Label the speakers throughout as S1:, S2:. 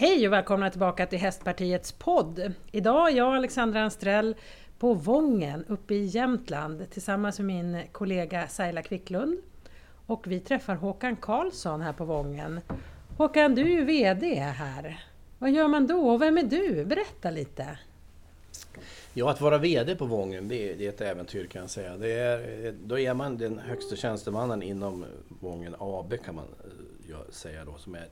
S1: Hej och välkomna tillbaka till Hästpartiets podd. Idag är jag, Alexandra Anstrell, på Vången uppe i Jämtland tillsammans med min kollega Saila Quicklund. Och vi träffar Håkan Karlsson här på Vången. Håkan, du är ju VD här. Vad gör man då och vem är du? Berätta lite.
S2: Ja, att vara VD på Vången, det är, det är ett äventyr kan jag säga. Det är, då är man den högsta tjänstemannen inom Vången AB kan man eh, säga då, som är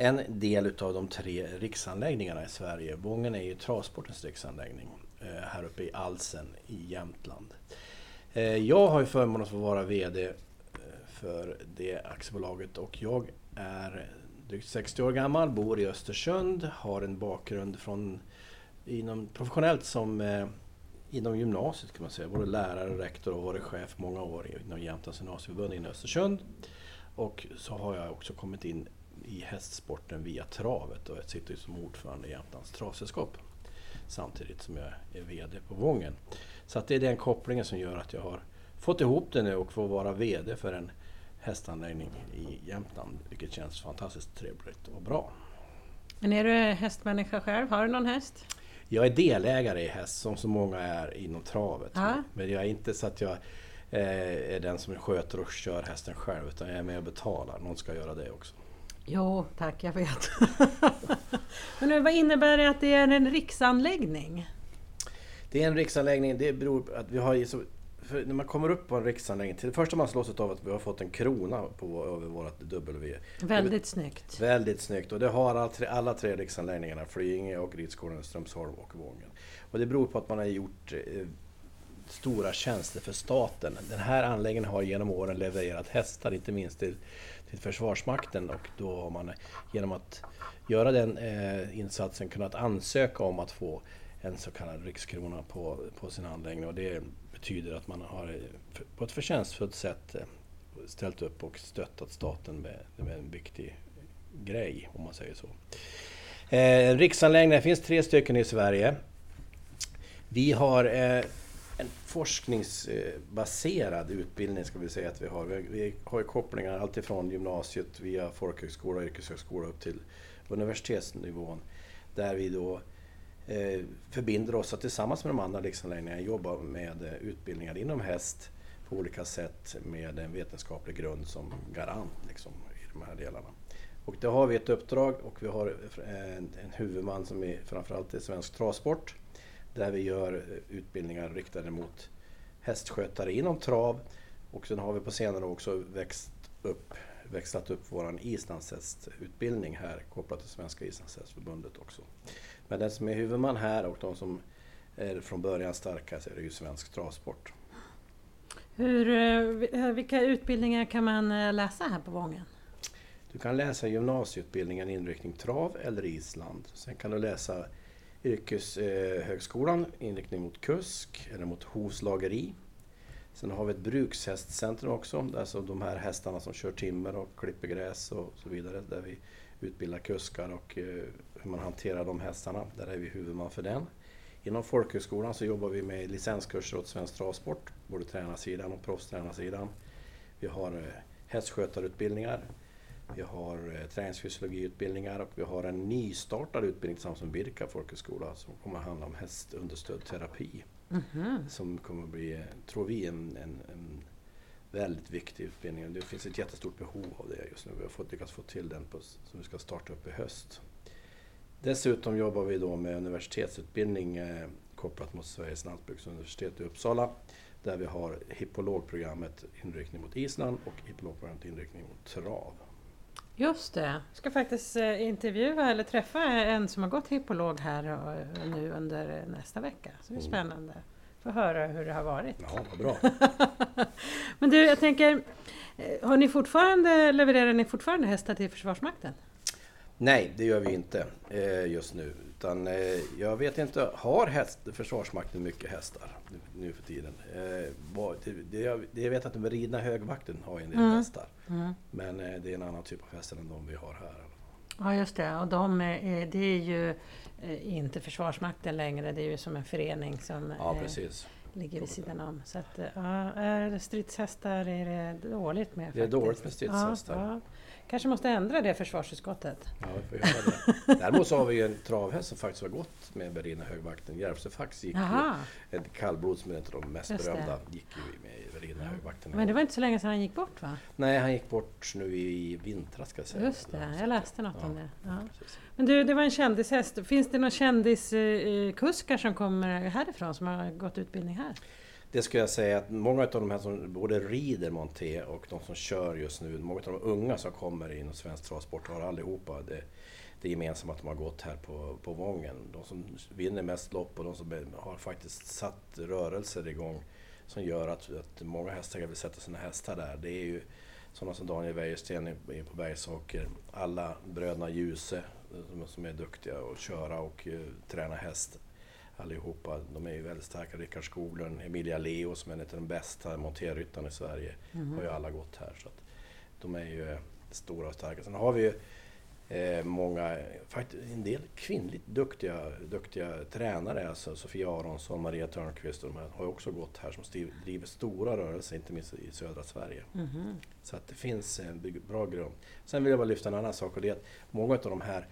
S2: en del utav de tre riksanläggningarna i Sverige. Vången är ju travsportens riksanläggning eh, här uppe i Alsen i Jämtland. Eh, jag har ju förmånen att få vara VD eh, för det aktiebolaget och jag är drygt 60 år gammal, bor i Östersund, har en bakgrund från inom, professionellt som inom gymnasiet kan man säga. Både lärare och rektor och varit chef många år inom Jämtlands gymnasieförbund i Östersund. Och så har jag också kommit in i hästsporten via travet och jag sitter som ordförande i Jämtlands travsällskap. Samtidigt som jag är VD på Vången. Så att det är den kopplingen som gör att jag har fått ihop det nu och får vara VD för en hästanläggning i Jämtland. Vilket känns fantastiskt trevligt och bra.
S1: Men är du hästmänniska själv? Har du någon häst?
S2: Jag är delägare i häst som så många är inom travet. Ja. Men jag är inte så att jag eh, är den som sköter och kör hästen själv utan jag är med och betalar. Någon ska göra det också.
S1: Jo tack, jag vet. Men nu, vad innebär det att det är en riksanläggning?
S2: Det är en riksanläggning, det beror på att vi har när man kommer upp på en riksanläggning, till det första man slås av att vi har fått en krona på, över vårt W.
S1: Väldigt snyggt.
S2: Väldigt snyggt och det har alla tre, alla tre riksanläggningarna, Flyinge och Ridskolan, Strömsholm och Vången. Och det beror på att man har gjort eh, stora tjänster för staten. Den här anläggningen har genom åren levererat hästar, inte minst till, till Försvarsmakten och då har man genom att göra den eh, insatsen kunnat ansöka om att få en så kallad rikskrona på, på sin anläggning. Och det betyder att man har eh, på ett förtjänstfullt sätt eh, ställt upp och stöttat staten med, med en viktig grej, om man säger så. Eh, riksanläggningar, det finns tre stycken i Sverige. Vi har eh, en forskningsbaserad utbildning, ska vi säga att vi har. Vi, har kopplingar alltifrån gymnasiet via folkhögskola och yrkeshögskola upp till universitetsnivån. Där vi då eh, förbinder oss att tillsammans med de andra riksanläggningarna jobba med eh, utbildningar inom häst på olika sätt med en vetenskaplig grund som garant liksom, i de här delarna. Och då har vi ett uppdrag och vi har en, en huvudman som är framförallt är Svensk Travsport där vi gör eh, utbildningar riktade mot hästskötare inom trav och sen har vi på senare också växt upp, växlat upp vår islandshästutbildning här kopplat till Svenska islandshästförbundet också. Men den som är huvudman här och de som är från början starka så är det ju Svensk Travsport.
S1: Hur, eh, vilka utbildningar kan man eh, läsa här på Vången?
S2: Du kan läsa gymnasieutbildningen inriktning trav eller Island. Sen kan du läsa yrkeshögskolan inriktning mot kusk eller mot hovslageri. Sen har vi ett brukshästcentrum också, alltså de här hästarna som kör timmer och klipper gräs och så vidare. Där vi utbildar kuskar och eh, hur man hanterar de hästarna. Där är vi huvudman för den. Inom folkhögskolan så jobbar vi med licenskurser åt Svensk Travsport, både tränarsidan och proffstränarsidan. Vi har eh, hästskötarutbildningar, vi har eh, träningsfysiologiutbildningar och vi har en nystartad utbildning tillsammans med Birka folkhögskola som kommer att handla om hästunderstödd terapi. Mm -hmm. Som kommer att bli, tror vi, en, en, en väldigt viktig utbildning. Det finns ett jättestort behov av det just nu. Vi har fått, lyckats få till den på, som vi ska starta upp i höst. Dessutom jobbar vi då med universitetsutbildning eh, kopplat mot Sveriges lantbruksuniversitet i Uppsala där vi har hippologprogrammet inriktning mot Island och hippologprogrammet inriktning mot trav.
S1: Just det, jag ska faktiskt eh, intervjua eller träffa en som har gått hippolog här eh, nu under nästa vecka. Så det är mm. spännande. Få höra hur det har varit.
S2: Ja, vad bra.
S1: Men du, jag tänker, har ni fortfarande, levererar ni fortfarande hästar till Försvarsmakten?
S2: Nej, det gör vi inte eh, just nu. Utan, eh, jag vet inte, har häst, Försvarsmakten mycket hästar nu för tiden? Eh, det, jag, vet att den ridna högvakten har en del mm. hästar. Mm. Men det är en annan typ av hästar än de vi har här.
S1: Ja just det, och de är, det är ju inte Försvarsmakten längre, det är ju som en förening som
S2: ja, precis.
S1: ligger vid sidan om. Så att, ja, stridshästar är det dåligt med.
S2: Det är dåligt med stridshästar. Ja, ja.
S1: Kanske måste ändra det försvarsutskottet.
S2: Ja, vi får göra det. Däremot så har vi ju en travhäst som faktiskt har gått med Berlina högvakten. Järvsöfax gick
S1: Jaha.
S2: ju, ett kallblod som är ett av de mest
S1: Just det.
S2: berömda, gick ju med i Berlina högvakten.
S1: Men det var inte så länge sedan han gick bort va?
S2: Nej, han gick bort nu i vintras ska jag säga.
S1: Just det, jag läste något om det. Ja. Men du, det var en kändishäst. Finns det några kändiskuskar som kommer härifrån som har gått utbildning här?
S2: Det skulle jag säga att många av de här som både rider monté och de som kör just nu, många av de unga som kommer inom svensk travsport har allihopa det, det gemensamma att de har gått här på, på Vången. De som vinner mest lopp och de som har faktiskt satt rörelser igång som gör att, att många hästar vill sätta sina hästar där. Det är ju sådana som Daniel Wäjersten på Bergsåker, alla bröderna Ljuse eh, som, som är duktiga att köra och uh, träna häst allihopa. De är ju väldigt starka. Rickard Skoglund, Emilia Leo som är en av de bästa monterryttarna i Sverige. Har ju alla gått här. Så de är ju eh, stora och starka. Sen har vi ju eh, många, faktiskt en del kvinnligt duktiga, duktiga tränare. Alltså Sofia Aronsson, Maria Törnqvist och de här har ju också gått här som driver stora rörelser, inte minst i södra Sverige.
S1: Mhm.
S2: Så att det finns en bra grund. Sen vill jag bara lyfta en annan sak och det är att många av de här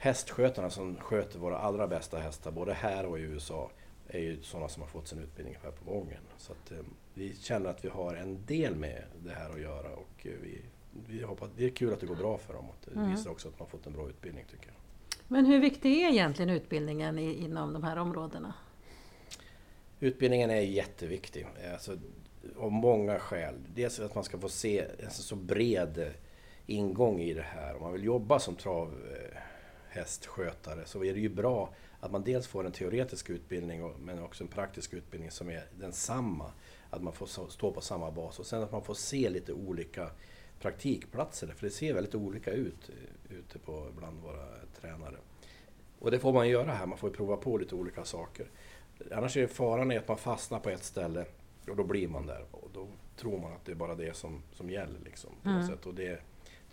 S2: hästskötarna som sköter våra allra bästa hästar, både här och i USA, är ju sådana som har fått sin utbildning här på Vången. Så att, eh, vi känner att vi har en del med det här att göra och eh, vi, vi hoppas, det är kul att det går bra för dem och det
S1: Mm.
S2: visar också att de har fått en bra utbildning tycker jag.
S1: Men hur viktig är egentligen utbildningen i, inom de här områdena?
S2: Utbildningen är jätteviktig, alltså, av många skäl. Dels att man ska få se en så bred eh, ingång i det här. Om man vill jobba som travhästskötare så är det ju bra att man dels får en teoretisk utbildning men också en praktisk utbildning som är densamma. Att man får stå på samma bas och sen att man får se lite olika praktikplatser. För det ser väldigt olika ut eh, ute på bland våra tränare. Och det får man göra här, man får prova på lite olika saker. Annars är faran är att man fastnar på ett ställe och då blir man där. Och då tror man att det är bara det som, som gäller. Liksom, på
S1: Mm.
S2: sätt. Och det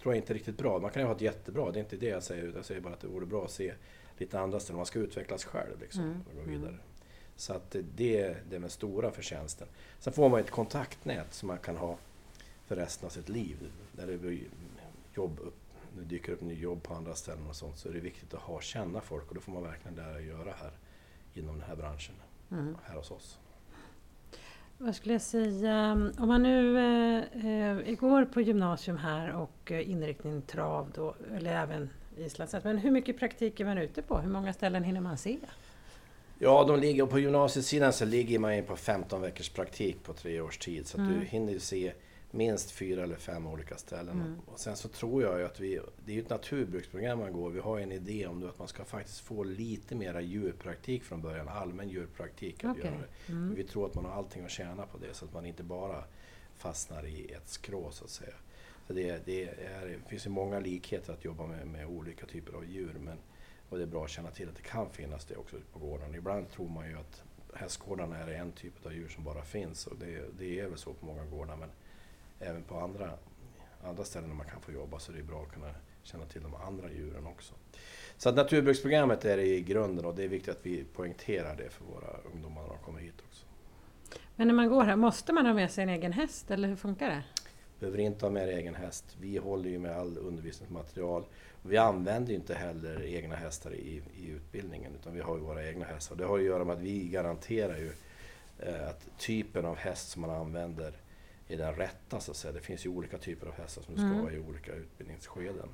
S2: tror jag inte är riktigt bra. Man kan ju ha ett jättebra, det är inte det jag säger. Jag säger bara att det vore bra att se lite andra ställen. Man ska utvecklas själv liksom,
S1: Mm.
S2: och gå vidare. Så att det är med stora förtjänsten. Sen får man ett kontaktnät som man kan ha för resten av sitt liv. När det jobb upp, det dyker upp nya jobb på andra ställen och sånt så är det viktigt att ha känna folk och det får man verkligen lära att göra här inom den här branschen,
S1: Mm.
S2: här hos oss.
S1: Vad skulle jag säga? Om man nu eh, eh, går på gymnasium här och eh, inriktning trav då, eller även islandshäst. Men hur mycket praktik är man ute på? Hur många ställen hinner man se?
S2: Ja, de ligger, på gymnasiesidan så ligger man ju på 15 veckors praktik på tre års tid. Så
S1: Mm.
S2: du hinner ju se minst fyra eller fem olika ställen.
S1: Mm.
S2: Och sen så tror jag ju att vi, det är ju ett naturbruksprogram man går. Vi har en idé om det, att man ska faktiskt få lite mera djurpraktik från början. Allmän djurpraktik. Att det.
S1: Mm.
S2: Vi tror att man har allting att tjäna på det så att man inte bara fastnar i ett skrå så att säga. Så det, det, är, det finns ju många likheter att jobba med, med olika typer av djur men, och det är bra att känna till att det kan finnas det också ute på gården. Ibland tror man ju att hästgårdarna är en typ av djur som bara finns och det, det är väl så på många gårdar men även på andra, andra ställen där man kan få jobba så är det bra att kunna känna till de andra djuren också. Så att naturbruksprogrammet är i grunden och det är viktigt att vi poängterar det för våra ungdomar när de kommer hit också.
S1: Men när man går här, måste man ha med sig en egen häst eller hur funkar det?
S2: Behöver inte ha med egen häst. Vi håller ju med all undervisningsmaterial. Vi använder inte heller egna hästar i, i utbildningen utan vi har ju våra egna hästar. Det har att göra med att vi garanterar ju eh, att typen av häst som man använder är den rätta så att säga. Det finns ju olika typer av hästar som det ska
S1: Mm.
S2: vara i olika utbildningsskeden.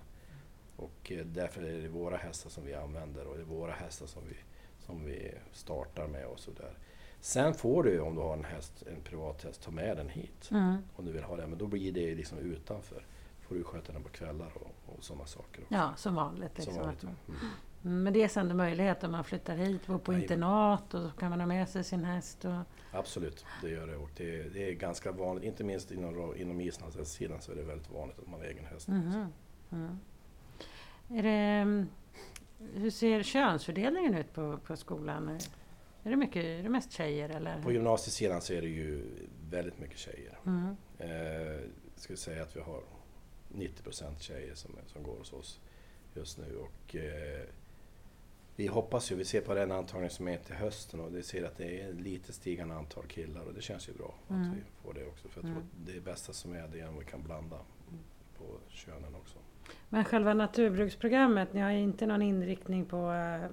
S2: Och eh, därför är det våra hästar som vi använder och det är våra hästar som vi, som vi startar med och sådär. Sen får du om du har en häst, en privat häst, ta med den hit
S1: Mm.
S2: om du vill ha det. Men då blir det liksom utanför. får du sköta den på kvällar och, och sådana saker. också.
S1: Ja, som vanligt. Liksom.
S2: Som vanligt. Mm.
S1: Mm, Men det är sen en möjlighet om man flyttar hit, bor på
S2: Jajamän.
S1: internat och så kan man ha med sig sin häst. Och,
S2: Absolut, det gör det. Och det, det är ganska vanligt, inte minst inom, inom islandshästsidan så är det väldigt vanligt att man har egen häst.
S1: Mhm. Mm. Är det, mm, hur ser könsfördelningen ut på, på skolan? Är det, mycket, är det mest tjejer eller?
S2: På gymnasiesidan så är det ju väldigt mycket tjejer.
S1: Mm.
S2: Eh, ska säga att vi har 90% tjejer som, som går hos oss just nu. Och, eh, vi hoppas ju, vi ser på den antagning som är till hösten och det ser att det är lite stigande antal killar och det känns ju bra
S1: Mm.
S2: att vi får det också. För jag tror
S1: Mm.
S2: att det bästa som är det är om vi kan blanda på på könen också.
S1: Men själva naturbruksprogrammet, ni har inte någon inriktning på äh,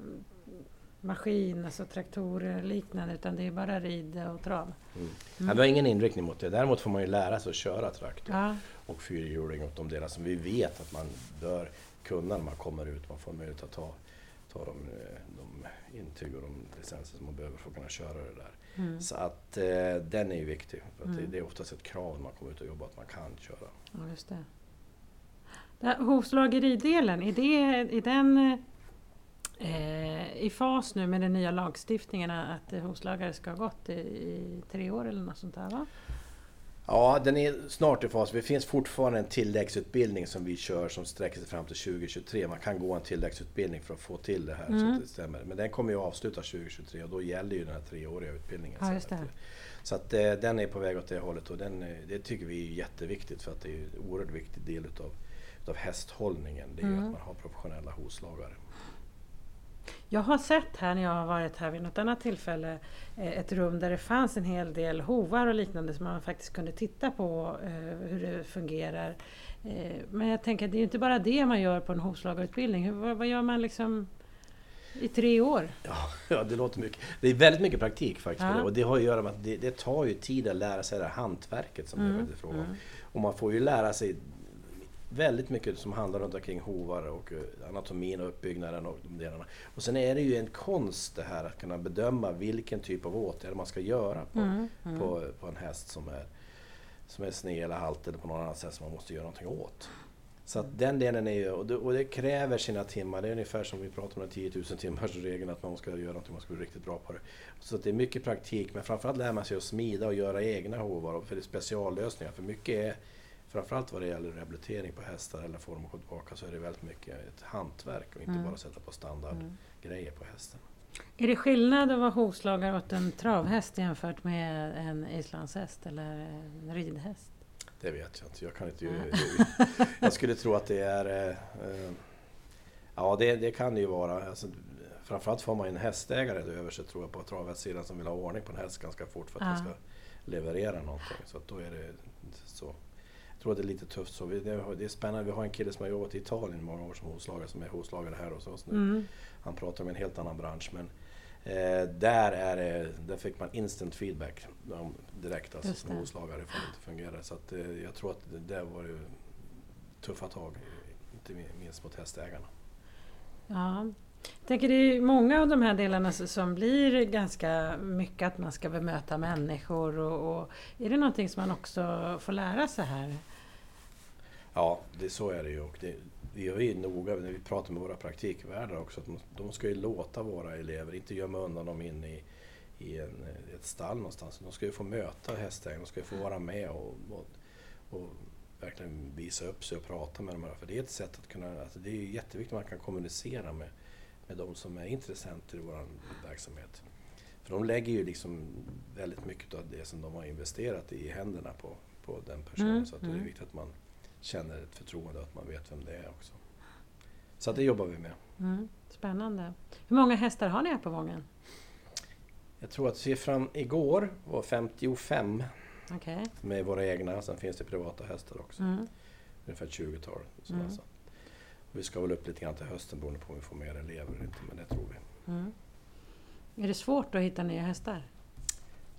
S1: maskin, alltså traktorer och liknande, utan det är bara rid och trav?
S2: Mm. Mm. vi har ingen inriktning mot det. Däremot får man ju lära sig att köra traktor
S1: ja.
S2: och fyrhjuling och de delar som vi vet att man bör kunna när man kommer ut. Man får möjlighet att ta, ta de, de intyg och de licenser som man behöver för att kunna köra det där. Mm. Så att eh, den är ju viktig. För mm. det, det, är oftast ett krav när man kommer ut och jobbar att man kan köra.
S1: Ja, just det. Hovslageridelen, är, det, är den eh, i fas nu med den nya lagstiftningen att hovslagare ska ha gått i, i, tre år eller något sånt där? Va?
S2: Ja, den är snart i fas. Det finns fortfarande en tilläggsutbildning som vi kör som sträcker sig fram till 2023. Man kan gå en tilläggsutbildning för att få till det här. Mm. Så att det stämmer. Men den kommer ju att avslutas 2023 och då gäller ju den här treåriga utbildningen.
S1: Ja, just det.
S2: Så att eh, den är på väg åt det hållet och den, det tycker vi är jätteviktigt för att det är en oerhört viktig del utav, utav hästhållningen. Det är mm. att man har professionella hovslagare.
S1: Jag har sett här när jag har varit här vid något annat tillfälle eh, ett rum där det fanns en hel del hovar och liknande som man faktiskt kunde titta på eh, hur det fungerar. Eh, men jag tänker att det är inte bara det man gör på en hovslagarutbildning. Vad gör man liksom i tre år?
S2: Ja, det låter mycket. Det är väldigt mycket praktik faktiskt. Ja. Och det har att göra med att det, det, tar ju tid att lära sig det här hantverket som mm. det är fråga om. Mm. Och man får ju lära sig väldigt mycket som handlar runt omkring hovar och eh, anatomin och uppbyggnaden och de delarna. Och sen är det ju en konst det här att kunna bedöma vilken typ av åtgärd man ska göra på, mm, mm. på, på en häst som är, som är sned eller halt eller på något annat sätt som man måste göra någonting åt. Så att den delen är ju, och det, och det, kräver sina timmar. Det är ungefär som vi pratar om den 10 000 timmars regeln att man ska göra någonting, man ska bli riktigt bra på det. Så det är mycket praktik, men framförallt lär man sig att smida och göra egna hovar, för det är speciallösningar. För mycket är framförallt vad det gäller rehabilitering på hästar eller form och tillbaka så är det väldigt mycket ett hantverk och inte mm. bara sätta på standardgrejer mm. på hästen.
S1: Är det skillnad att vara hovslagare åt en travhäst jämfört med en islandshäst eller en ridhäst?
S2: Det vet jag inte. Jag, kan inte mm. jag skulle tro att det är... Eh, ja, det, det, kan det ju vara. Alltså, framförallt får man en hästägare över sig tror jag på travhästsidan som vill ha ordning på en häst ganska fort för att ja. den ska leverera någonting. Så då är det så. Tror att det är lite tufft så. Det är spännande. Vi har en kille som har jobbat i Italien i många år som hovslagare, som är hovslagare här hos oss nu. Mm. Han pratar om en helt annan bransch. Men eh, där, är det, där fick man instant feedback direkt alltså, som hovslagare ifall det inte fungerar. Så att, eh, jag tror att det där var ju tuffa tag, inte minst mot hästägarna.
S1: Ja. Jag tänker det är många av de här delarna som blir ganska mycket att man ska bemöta människor. Och, och, är det någonting som man också får lära sig här?
S2: Ja, det, så är det ju. Och det, vi är ju noga när vi pratar med våra praktikvärdar också. Att de ska ju låta våra elever, inte gömma undan dem in i, i en, ett stall någonstans. De ska ju få möta hästägaren, de ska ju få vara med och, och, och, verkligen visa upp sig och prata med dem. För det är ett sätt att kunna, alltså det är jätteviktigt att man kan kommunicera med, med de som är intressenter i vår verksamhet. För de lägger ju liksom väldigt mycket av det som de har investerat i händerna på, på den personen. Mm, så att det är mm. viktigt att man känner ett förtroende och att man vet vem det är också. Så det jobbar vi med.
S1: Mm, spännande. Hur många hästar har ni här på Vången?
S2: Jag tror att siffran igår var 55
S1: okay.
S2: med våra egna. Sen finns det privata hästar också. Mm. Ungefär ett 20-tal. Mm. Vi ska väl upp lite grann till hösten beroende på om vi får mer elever eller inte, men det tror vi. Mm.
S1: Är det svårt att hitta nya hästar?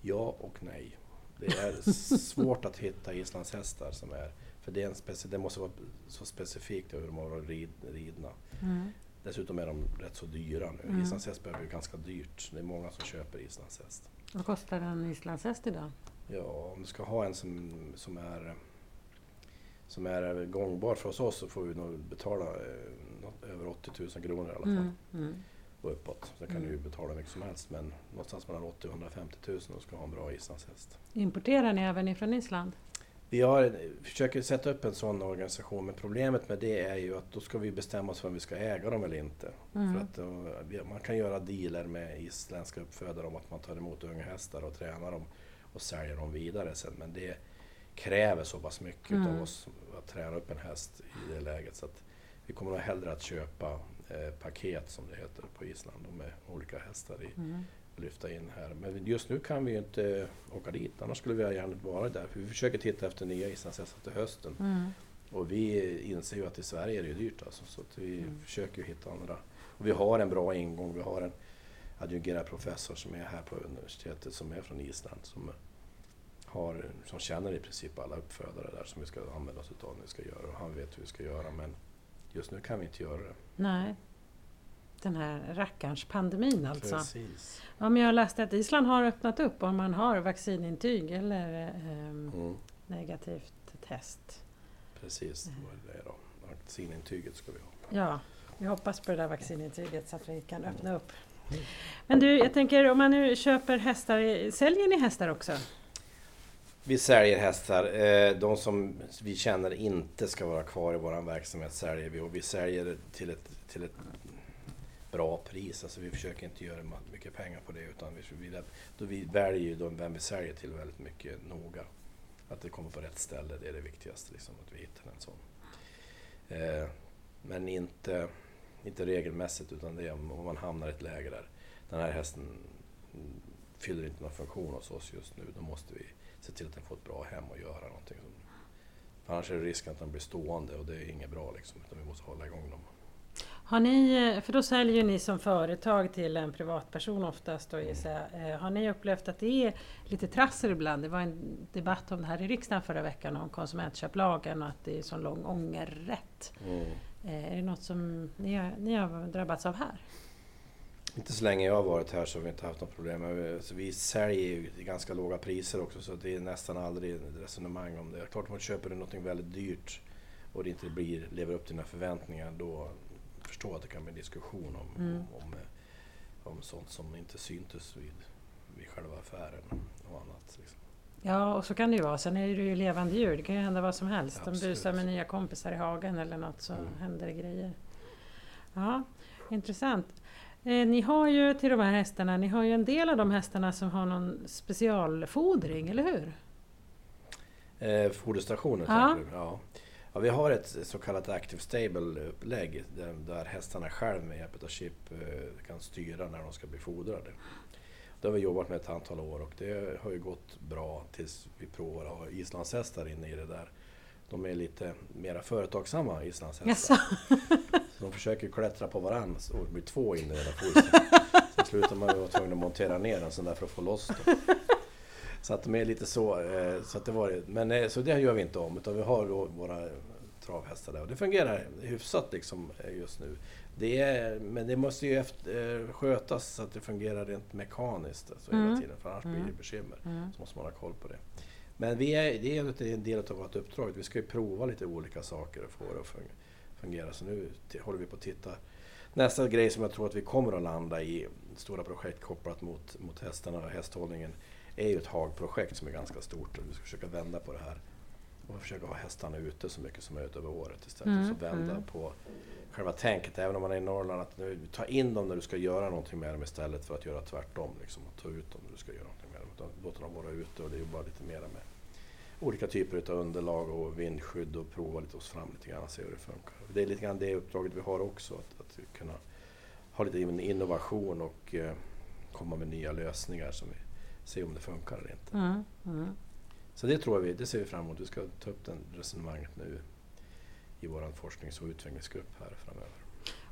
S2: Ja och nej. Det är svårt att hitta islandshästar som är för det, är en speci det måste vara så specifikt hur de har varit rid ridna. Mm. Dessutom är de rätt så dyra nu. Mm. Islandshäst börjar bli ganska dyrt. Det är många som köper islandshäst.
S1: Vad kostar en islandshäst idag?
S2: Ja, om du ska ha en som, som, är, som är gångbar för oss så får vi nog betala eh, över 80 000 kronor i alla fall. Mm. Mm. Och uppåt. Sen kan mm. du ju betala mycket som helst men någonstans mellan 80 000 och 150 000 om du ska ha en bra islandshäst.
S1: Importerar ni även ifrån Island?
S2: Vi har, försöker sätta upp en sån organisation men problemet med det är ju att då ska vi bestämma oss för om vi ska äga dem eller inte. Mm. För att då, man kan göra dealer med isländska uppfödare om att man tar emot unga hästar och tränar dem och säljer dem vidare sen. Men det kräver så pass mycket mm. av oss att träna upp en häst i det läget. Så att vi kommer nog hellre att köpa eh, paket som det heter på Island med olika hästar i. Mm lyfta in här. Men just nu kan vi ju inte åka dit, annars skulle vi gärna vara där. vi försöker titta efter nya islandshästar till hösten. Mm. Och vi inser ju att i Sverige är det dyrt alltså, så att vi mm. försöker hitta andra. Och vi har en bra ingång. Vi har en adjungerad professor som är här på universitetet som är från Island som, har, som känner i princip alla uppfödare där som vi ska använda oss utav när vi ska göra och han vet hur vi ska göra men just nu kan vi inte göra det.
S1: Nej. Den här rackarns pandemin alltså.
S2: Precis.
S1: Men jag läste att Island har öppnat upp om man har vaccinintyg eller eh, mm. negativt test.
S2: Precis, det var det då. Vaccinintyget ska vi ha.
S1: Ja, vi hoppas på det där vaccinintyget så att vi kan öppna upp. Men du, jag tänker om man nu köper hästar, säljer ni hästar också?
S2: Vi säljer hästar. Eh, de som vi känner inte ska vara kvar i vår verksamhet säljer vi och vi säljer till ett, till ett bra pris. Alltså vi försöker inte göra mycket pengar på det utan vi, vi, då vi väljer ju vem vi säljer till väldigt mycket noga. Att det kommer på rätt ställe, det är det viktigaste, liksom, att vi hittar en sån. Eh, men inte, inte regelmässigt utan det är om man hamnar i ett läge där den här hästen fyller inte någon funktion hos oss just nu, då måste vi se till att den får ett bra hem och göra någonting. Annars är det risken att den blir stående och det är inget bra liksom, utan vi måste hålla igång dem.
S1: Har ni, för då säljer ni som företag till en privatperson oftast då jag. Har ni upplevt att det är lite trassel ibland? Det var en debatt om det här i riksdagen förra veckan om konsumentköplagen och att det är så lång ångerrätt. Mm. Eh, är det något som ni har, ni har drabbats av här?
S2: Inte så länge jag har varit här så har vi inte haft något problem. Så vi säljer ju till ganska låga priser också så det är nästan aldrig ett resonemang om det. Klart man köper något väldigt dyrt och det inte blir, lever upp till dina förväntningar då förstår att det kan bli diskussion om, mm. om, om, sånt som inte syntes vid, vid själva affären och annat. Liksom.
S1: Ja, och så kan det ju vara. Sen är det ju levande djur. Det kan ju hända vad som helst. Ja, De busar med nya kompisar i hagen eller något så mm. händer det grejer. Ja, intressant. Eh, ni har ju till de här hästarna, ni har ju en del av de hästarna som har någon specialfodring, eller hur?
S2: Eh, foderstationer, ja. ja. Ja, vi har ett så kallat Active Stable-upplägg där, där hästarna själv med hjälp av chip eh, kan styra när de ska bli fodrade. Det har vi jobbat med ett antal år och det har ju gått bra tills vi provar att ha islandshästar inne i det där. De är lite mera företagsamma islandshästar. Så de försöker klättra på varandra och blir två inne i där fodret. Så slutar man vara tvungen att montera ner en sån där för att få loss dem. Så att de är lite så. Eh, så att det var, men eh, så det gör vi inte om utan vi har då våra travhästar där och det fungerar hyfsat liksom eh, just nu. Det är, men det måste ju efter, skötas så att det fungerar rent mekaniskt alltså mm. hela tiden för annars mm. blir det bekymmer. Mm. Så måste man ha koll på det. Men vi är, det är en del av vårt uppdrag. Vi ska ju prova lite olika saker och få det att fungera. Så nu håller vi på att titta. Nästa grej som jag tror att vi kommer att landa i, stora projekt kopplat mot, mot hästarna och hästhållningen, är ju ett hagprojekt som är ganska stort och vi ska försöka vända på det här och försöka ha hästarna ute så mycket som möjligt över året istället. Mm, så vända mm. på själva tänket, även om man är i Norrland, att nu, ta in dem när du ska göra någonting med dem istället för att göra tvärtom. Liksom, att ta ut dem när du ska göra någonting med dem. Utan låta dem vara ute och bara lite mera med olika typer av underlag och vindskydd och prova lite oss fram lite grann och se hur det funkar. Det är lite grann det uppdraget vi har också, att, att kunna ha lite innovation och eh, komma med nya lösningar som vi se om det funkar eller inte. Mm, mm. Så det tror vi, det ser vi fram emot. Vi ska ta upp det resonemanget nu i vår forsknings och utvecklingsgrupp här framöver.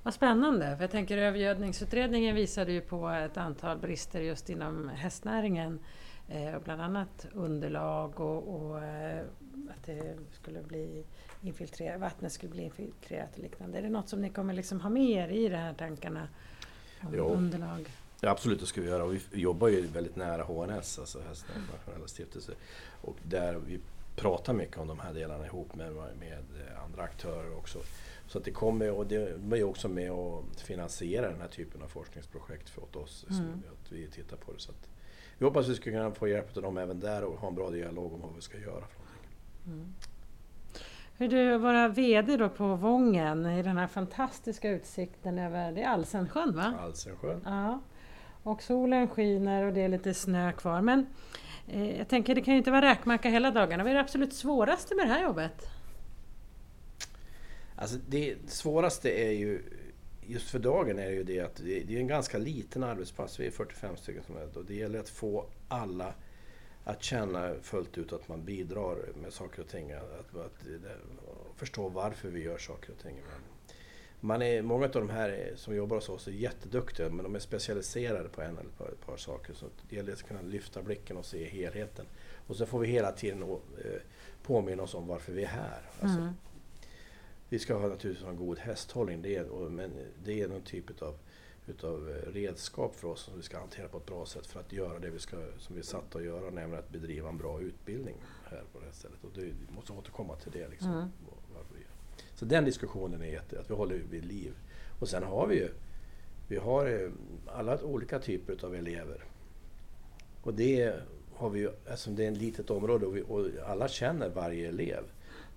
S1: Vad spännande, för jag tänker övergödningsutredningen visade ju på ett antal brister just inom hästnäringen. Eh, bland annat underlag och, och eh, att det skulle bli infiltrerat, vattnet skulle bli infiltrerat och liknande. Är det något som ni kommer liksom ha med er i de här tankarna? Om jo. underlag?
S2: Ja, absolut, det ska vi göra. Och vi jobbar ju väldigt nära HNS, alltså Hästens nationella stiftelse. Och där vi pratar mycket om de här delarna ihop med, med andra aktörer också. Så att det kommer, och det är också med och finansierar den här typen av forskningsprojekt för oss. Mm. Att vi tittar på det. Så att vi hoppas att vi ska kunna få hjälp av dem även där och ha en bra dialog om vad vi ska göra. Mm.
S1: Hur du, vara VD då på Vången i den här fantastiska utsikten över, det är Alsensjön va?
S2: Alsensjön.
S1: Ja. Och solen skiner och det är lite snö kvar. Men eh, jag tänker det kan ju inte vara räkmacka hela dagarna. Vad är det absolut svåraste med det här jobbet?
S2: Alltså det svåraste är ju just för dagen är ju det att det är en ganska liten arbetsplats. Vi är 45 stycken som är och det gäller att få alla att känna fullt ut att man bidrar med saker och ting. Att, att, att förstå varför vi gör saker och ting. Man är, många av de här som jobbar hos oss är jätteduktiga men de är specialiserade på en eller par, ett par saker. Så det gäller att kunna lyfta blicken och se helheten. Och så får vi hela tiden eh, påminna oss om varför vi är här. Alltså, mm. Vi ska ha naturligtvis ha en god hästhållning, det är, men det är någon typ av utav eh, redskap för oss som vi ska hantera på ett bra sätt för att göra det vi ska, som vi är satta att göra, nämligen att bedriva en bra utbildning här på det här stället. Och det, vi måste återkomma till det. Liksom, mm. Så den diskussionen är jätte, att vi håller vid liv. Och sen har vi ju vi har eh, alla olika typer av elever. Och det har vi ju, eftersom det är ett litet område och, vi, och alla känner varje elev.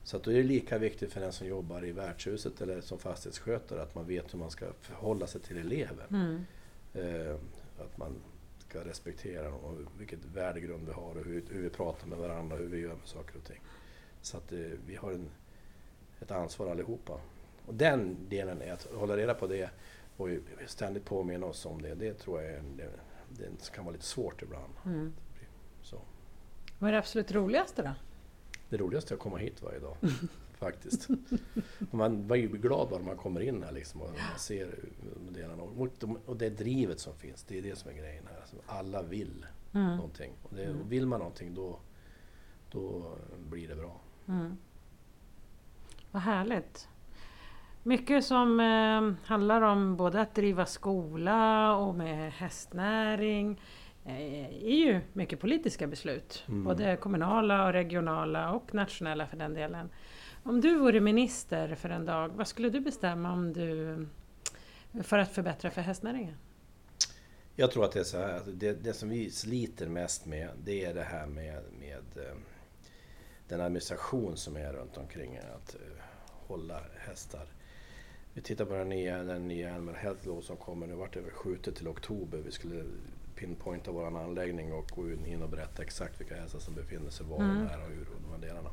S2: Så att då är det lika viktigt för den som jobbar i värdshuset eller som fastighetsskötare att man vet hur man ska förhålla sig till eleven. Mm. Eh, att man ska respektera dem och vilket värdegrund vi har och hur, hur, vi pratar med varandra och hur vi gör med saker och ting. Så att eh, vi har en, ett ansvar allihopa. Och den delen är att hålla reda på det och ständigt påminna oss om det. Det tror jag är, det, det kan vara lite svårt ibland. Mm.
S1: Så. Vad är det absolut roligaste då?
S2: det roligaste är att komma hit varje dag. faktiskt. Man var ju glad bara man kommer in här liksom och man ser delarna. Och det drivet som finns, det är det som är grejen här. Alltså, alla vill mm. någonting. Och, det, och vill man någonting då, då blir det bra. Mm.
S1: Vad härligt! Mycket som eh, handlar om både att driva skola och med hästnäring. Eh, är ju mycket politiska beslut. Mm. Både kommunala och regionala och nationella för den delen. Om du vore minister för en dag, vad skulle du bestämma om du, för att förbättra för hästnäringen?
S2: Jag tror att det är så här, det, det som vi sliter mest med det är det här med, med eh, den administration som är runt omkring att eh, hålla hästar. Vi tittar på den nya, den nya Animal Health Law som kommer, nu vart det skjutet till oktober. Vi skulle pinpointa vår anläggning och gå in och berätta exakt vilka hästar som befinner sig var mm. och när och hur och de här delarna.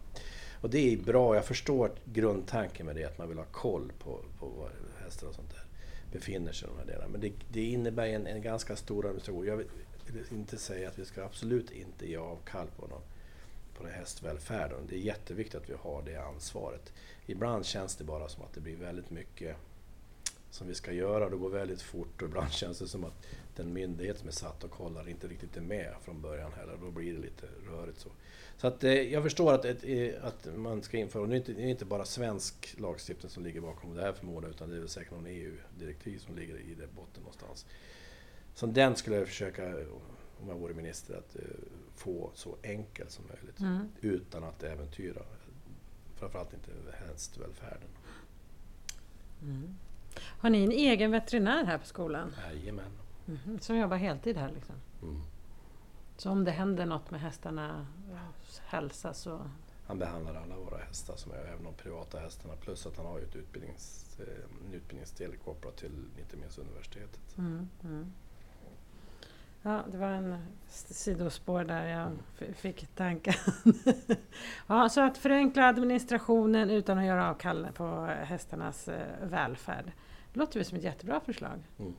S2: Och det är bra, jag förstår grundtanken med det, att man vill ha koll på, på var hästar och sånt där befinner sig i de här delarna. Men det, det innebär en, en, ganska stor administration. Jag vill, vill inte säga att vi ska absolut inte ge avkall på någon på det hästvälfärden. Det är jätteviktigt att vi har det ansvaret. Ibland känns det bara som att det blir väldigt mycket som vi ska göra. Det går väldigt fort och ibland känns det som att den myndighet som är satt och kollar inte riktigt är med från början heller. Då blir det lite rörigt så. Så att, eh, jag förstår att, eh, att man ska införa, och det är, inte, det är inte bara svensk lagstiftning som ligger bakom det här förmodligen, utan det är väl säkert någon EU-direktiv som ligger i det botten någonstans. Så den skulle jag försöka, om jag vore minister, att eh, få så enkel som möjligt. Mm. Utan att äventyra, framförallt inte hästvälfärden.
S1: Mm. Har ni en egen veterinär här på skolan?
S2: Jajamän.
S1: Mm, som jobbar heltid här liksom? Mm. Så om det händer något med hästarnas hälsa så...
S2: Han behandlar alla våra hästar, som är, även de privata hästarna, plus att han har ett utbildnings, eh, en utbildningsdel kopplat till inte minst universitetet. Mm, mm.
S1: Ja, det var en sidospår där jag mm. fick tanken. ja, så att förenkla administrationen utan att göra avkall på hästarnas eh, välfärd. Det låter väl som ett jättebra förslag. Mm.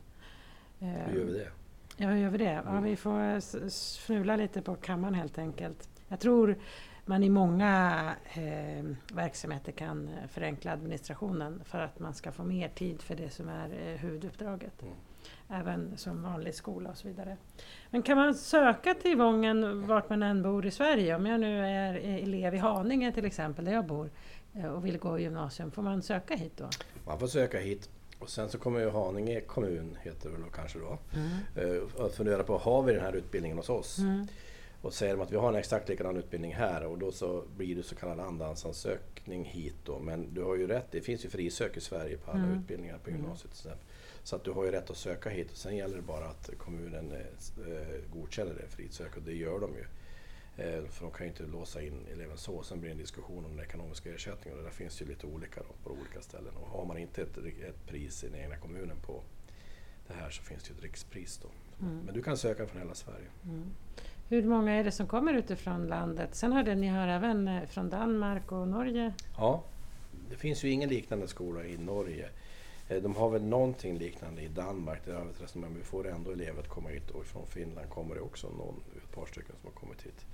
S2: Hur gör vi det?
S1: Ja, hur gör vi det? Ja, vi får fnula lite på kammaren helt enkelt. Jag tror man i många eh, verksamheter kan förenkla administrationen för att man ska få mer tid för det som är eh, huvuduppdraget. Mm. Även som vanlig skola och så vidare. Men kan man söka till Vången vart man än bor i Sverige? Om jag nu är elev i Haninge till exempel, där jag bor eh, och vill gå i gymnasium, får man söka hit då?
S2: Man får söka hit och sen så kommer ju Haninge kommun, heter det väl kanske då, mm. Eh, att fundera på, har vi den här utbildningen hos oss? Mm. Och säger de att vi har en exakt likadan utbildning här och då så blir det så kallad andrahandsansökning hit då. Men du har ju rätt, det finns ju frisök i Sverige på alla mm. utbildningar på mm. Så att du har ju rätt att söka hit och sen gäller det bara att kommunen eh, godkänner det frisök och det gör de ju. Eh, för de kan ju inte låsa in eleven så. Sen blir det en diskussion om den ekonomiska ersättningen och där finns ju lite olika då, på olika ställen. Och har man inte ett, ett pris i den egna kommunen på det här så finns det ju ett rikspris då. Mm. Men du kan söka från hela Sverige. Mm.
S1: Hur många är det som kommer utifrån landet? Sen hörde ni har även eh, från Danmark och Norge?
S2: Ja, det finns ju ingen liknande skola i Norge. Eh, De har väl någonting liknande i Danmark. Har vi ett resonemang. Vi får ändå elever att komma hit och från Finland kommer det också någon, ett par stycken som har kommit hit.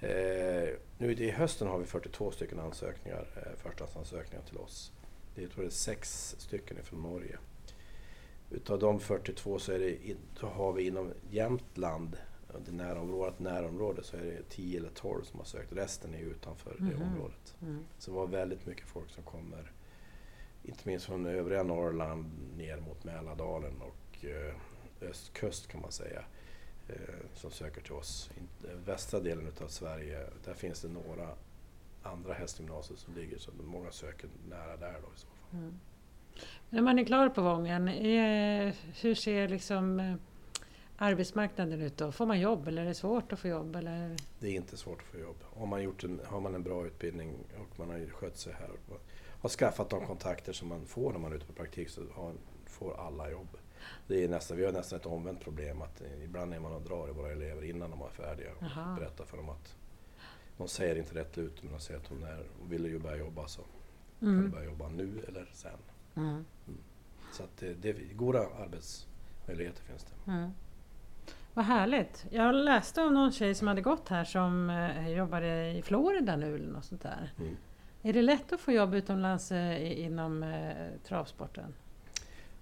S2: Eh, nu i hösten har vi 42 stycken ansökningar, eh, förstahandsansökningar till oss. Det är, jag tror det är sex stycken från Norge. Utav de 42 så, är det, in- har vi inom Jämtland, det närområdet, närområde, så är det 10 eller 12 som har sökt. Resten är utanför det
S1: Mhm.
S2: området.
S1: Mm.
S2: Så det var väldigt mycket folk som kommer, inte minst från övriga Norrland ner mot Mälardalen och eh, östkust kan man säga, eh, som söker till oss. Västra delen utav Sverige, där finns det några andra hästgymnasier som ligger, så många söker nära där då i så fall.
S1: Mm. När man är klar på Vången, är, hur ser liksom eh, arbetsmarknaden ut då? Får man jobb eller är det svårt att få jobb? Eller?
S2: Det är inte svårt att få jobb. Om man gjort en, har man en bra utbildning och man har skött sig här och har skaffat de kontakter som man får när man är ute på praktik så har, får alla jobb. Det är nästan, vi har nästan ett omvänt problem att eh, ibland är man och drar i våra elever innan de är färdiga och
S1: Jaha.
S2: berättar för dem att de säger inte rätt ut men de säger att de är, vill ju börja jobba så kan du
S1: Mm.
S2: börja jobba nu eller sen.
S1: Mm.
S2: Så att det, det, goda arbetsmöjligheter finns det.
S1: Mm. Vad härligt! Jag läste om någon tjej som hade gått här som eh, jobbade i Florida nu eller något sånt där.
S2: Mm.
S1: Är det lätt att få jobb utomlands eh, inom eh, travsporten?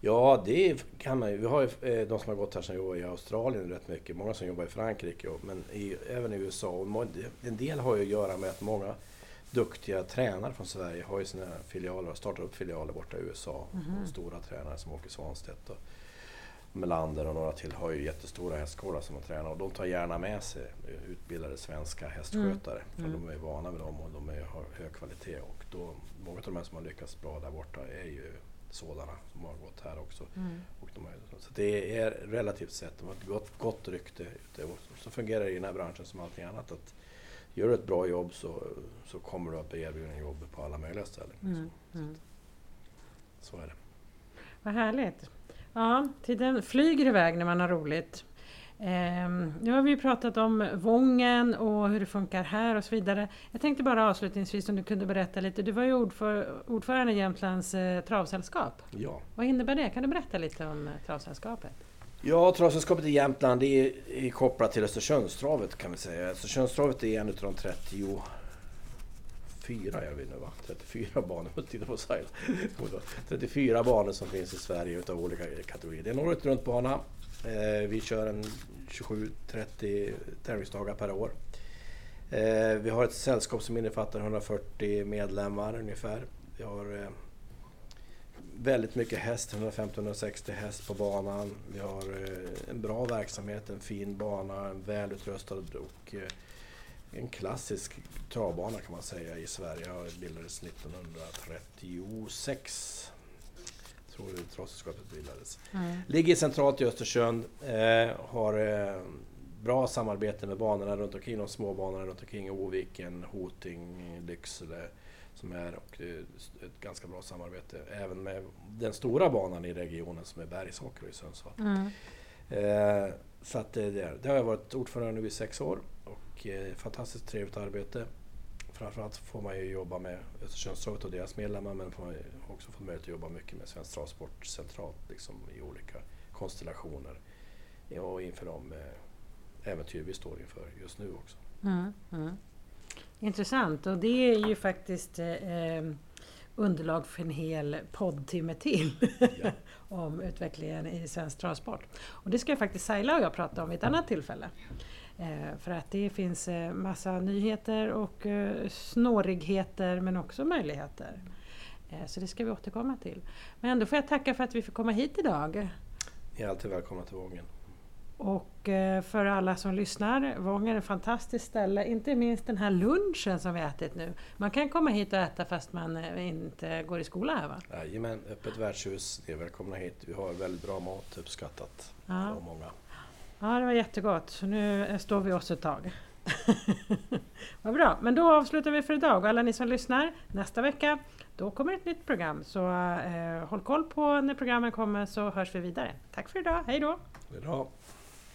S2: Ja, det kan man ju. Vi har ju eh, de som har gått här som jobbar i Australien rätt mycket. Många som jobbar i Frankrike, men i, även i USA. Och en del har ju att göra med att många duktiga tränare från Sverige har ju sina filialer och startar upp filialer borta i USA.
S1: Mhm.
S2: Och stora tränare som Åke Svanstedt och Melander och några till har ju jättestora hästskolor som de tränar och de tar gärna med sig utbildade svenska hästskötare. För
S1: Mm.
S2: de är vana vid dem och de är, har hög kvalitet. Och då, många av de här som har lyckats bra där borta är ju sådana som har gått här också.
S1: Mm.
S2: Och de har, så det är relativt sett, de har ett gott, gott rykte ute. Och så fungerar det i den här branschen som allting annat. Att gör du ett bra jobb så, så kommer du att bli erbjuden jobb på alla möjliga ställen.
S1: Mm. Mm.
S2: Så är det.
S1: Vad härligt! Ja, tiden flyger iväg när man har roligt. Ehm, nu har vi pratat om Vången och hur det funkar här och så vidare. Jag tänkte bara avslutningsvis om du kunde berätta lite. Du var ju ordför, ordförande i Jämtlands eh, travsällskap.
S2: Ja.
S1: Vad innebär det? Kan du berätta lite om eh, travsällskap?
S2: Ja, Travsällskapet i Jämtland det är, är kopplat till Östersundstravet kan vi säga. Östersundstravet är en av de 34, är vi nu va? 34 banor, jag tittar på Saila. 34 banor som finns i Sverige utav olika kategorier. Det är en året runt bana. Eh, vi kör en 27-30 tävlingsdagar per år. Eh, vi har ett sällskap som innefattar 140 medlemmar ungefär. Vi har eh, väldigt mycket häst, 150-160 häst på banan. Vi har en bra verksamhet, en fin bana, en välutrustad och en klassisk travbana kan man säga i Sverige. Det bildades 1936. Tror jag travsällskapet bildades.
S1: Mm.
S2: Ligger centralt i Östersund, eh, har eh, bra samarbete med banorna runt omkring, de små banorna runt omkring, Oviken, Hoting, Lycksele som är och det ett ganska bra samarbete även med den stora banan i regionen som är Bergsåker i Sundsvall.
S1: Mm.
S2: Eh, så att det, det, det har jag varit ordförande nu i sex år och eh, fantastiskt trevligt arbete. Framförallt får man ju jobba med Östersundstravet och deras medlemmar men får man också fått möjlighet att jobba mycket med Svensk Travsport centralt liksom, i olika konstellationer. Och inför de eh, äventyr vi står inför just nu också.
S1: Mm. Mm. Intressant och det är ju faktiskt eh, underlag för en hel poddtimme till
S2: Ja.
S1: om utvecklingen i svensk travsport. Och det ska faktiskt Saila och jag prata om vid ett annat tillfälle. Eh, för att det finns eh, massa nyheter och eh, snårigheter men också möjligheter. Så det ska vi återkomma till. Men då får jag tacka för att vi fick komma hit idag.
S2: Ni är alltid välkomna till Vången.
S1: Och för alla som lyssnar, Vången är ett fantastiskt ställe. Inte minst den här lunchen som vi ätit nu. Man kan komma hit och äta fast man inte går i skola här va?
S2: Jajamän, öppet värdshus. Ni är välkomna hit. Vi har väldigt bra mat, uppskattat
S1: Ja.
S2: av många.
S1: Ja, det var jättegott. Så nu står vi oss ett tag. Vad bra, men då avslutar vi för idag. Och alla ni som lyssnar, nästa vecka då kommer ett nytt program. Så eh, håll koll på när programmen kommer så hörs vi vidare. Tack för idag, hej då!
S2: Hej då!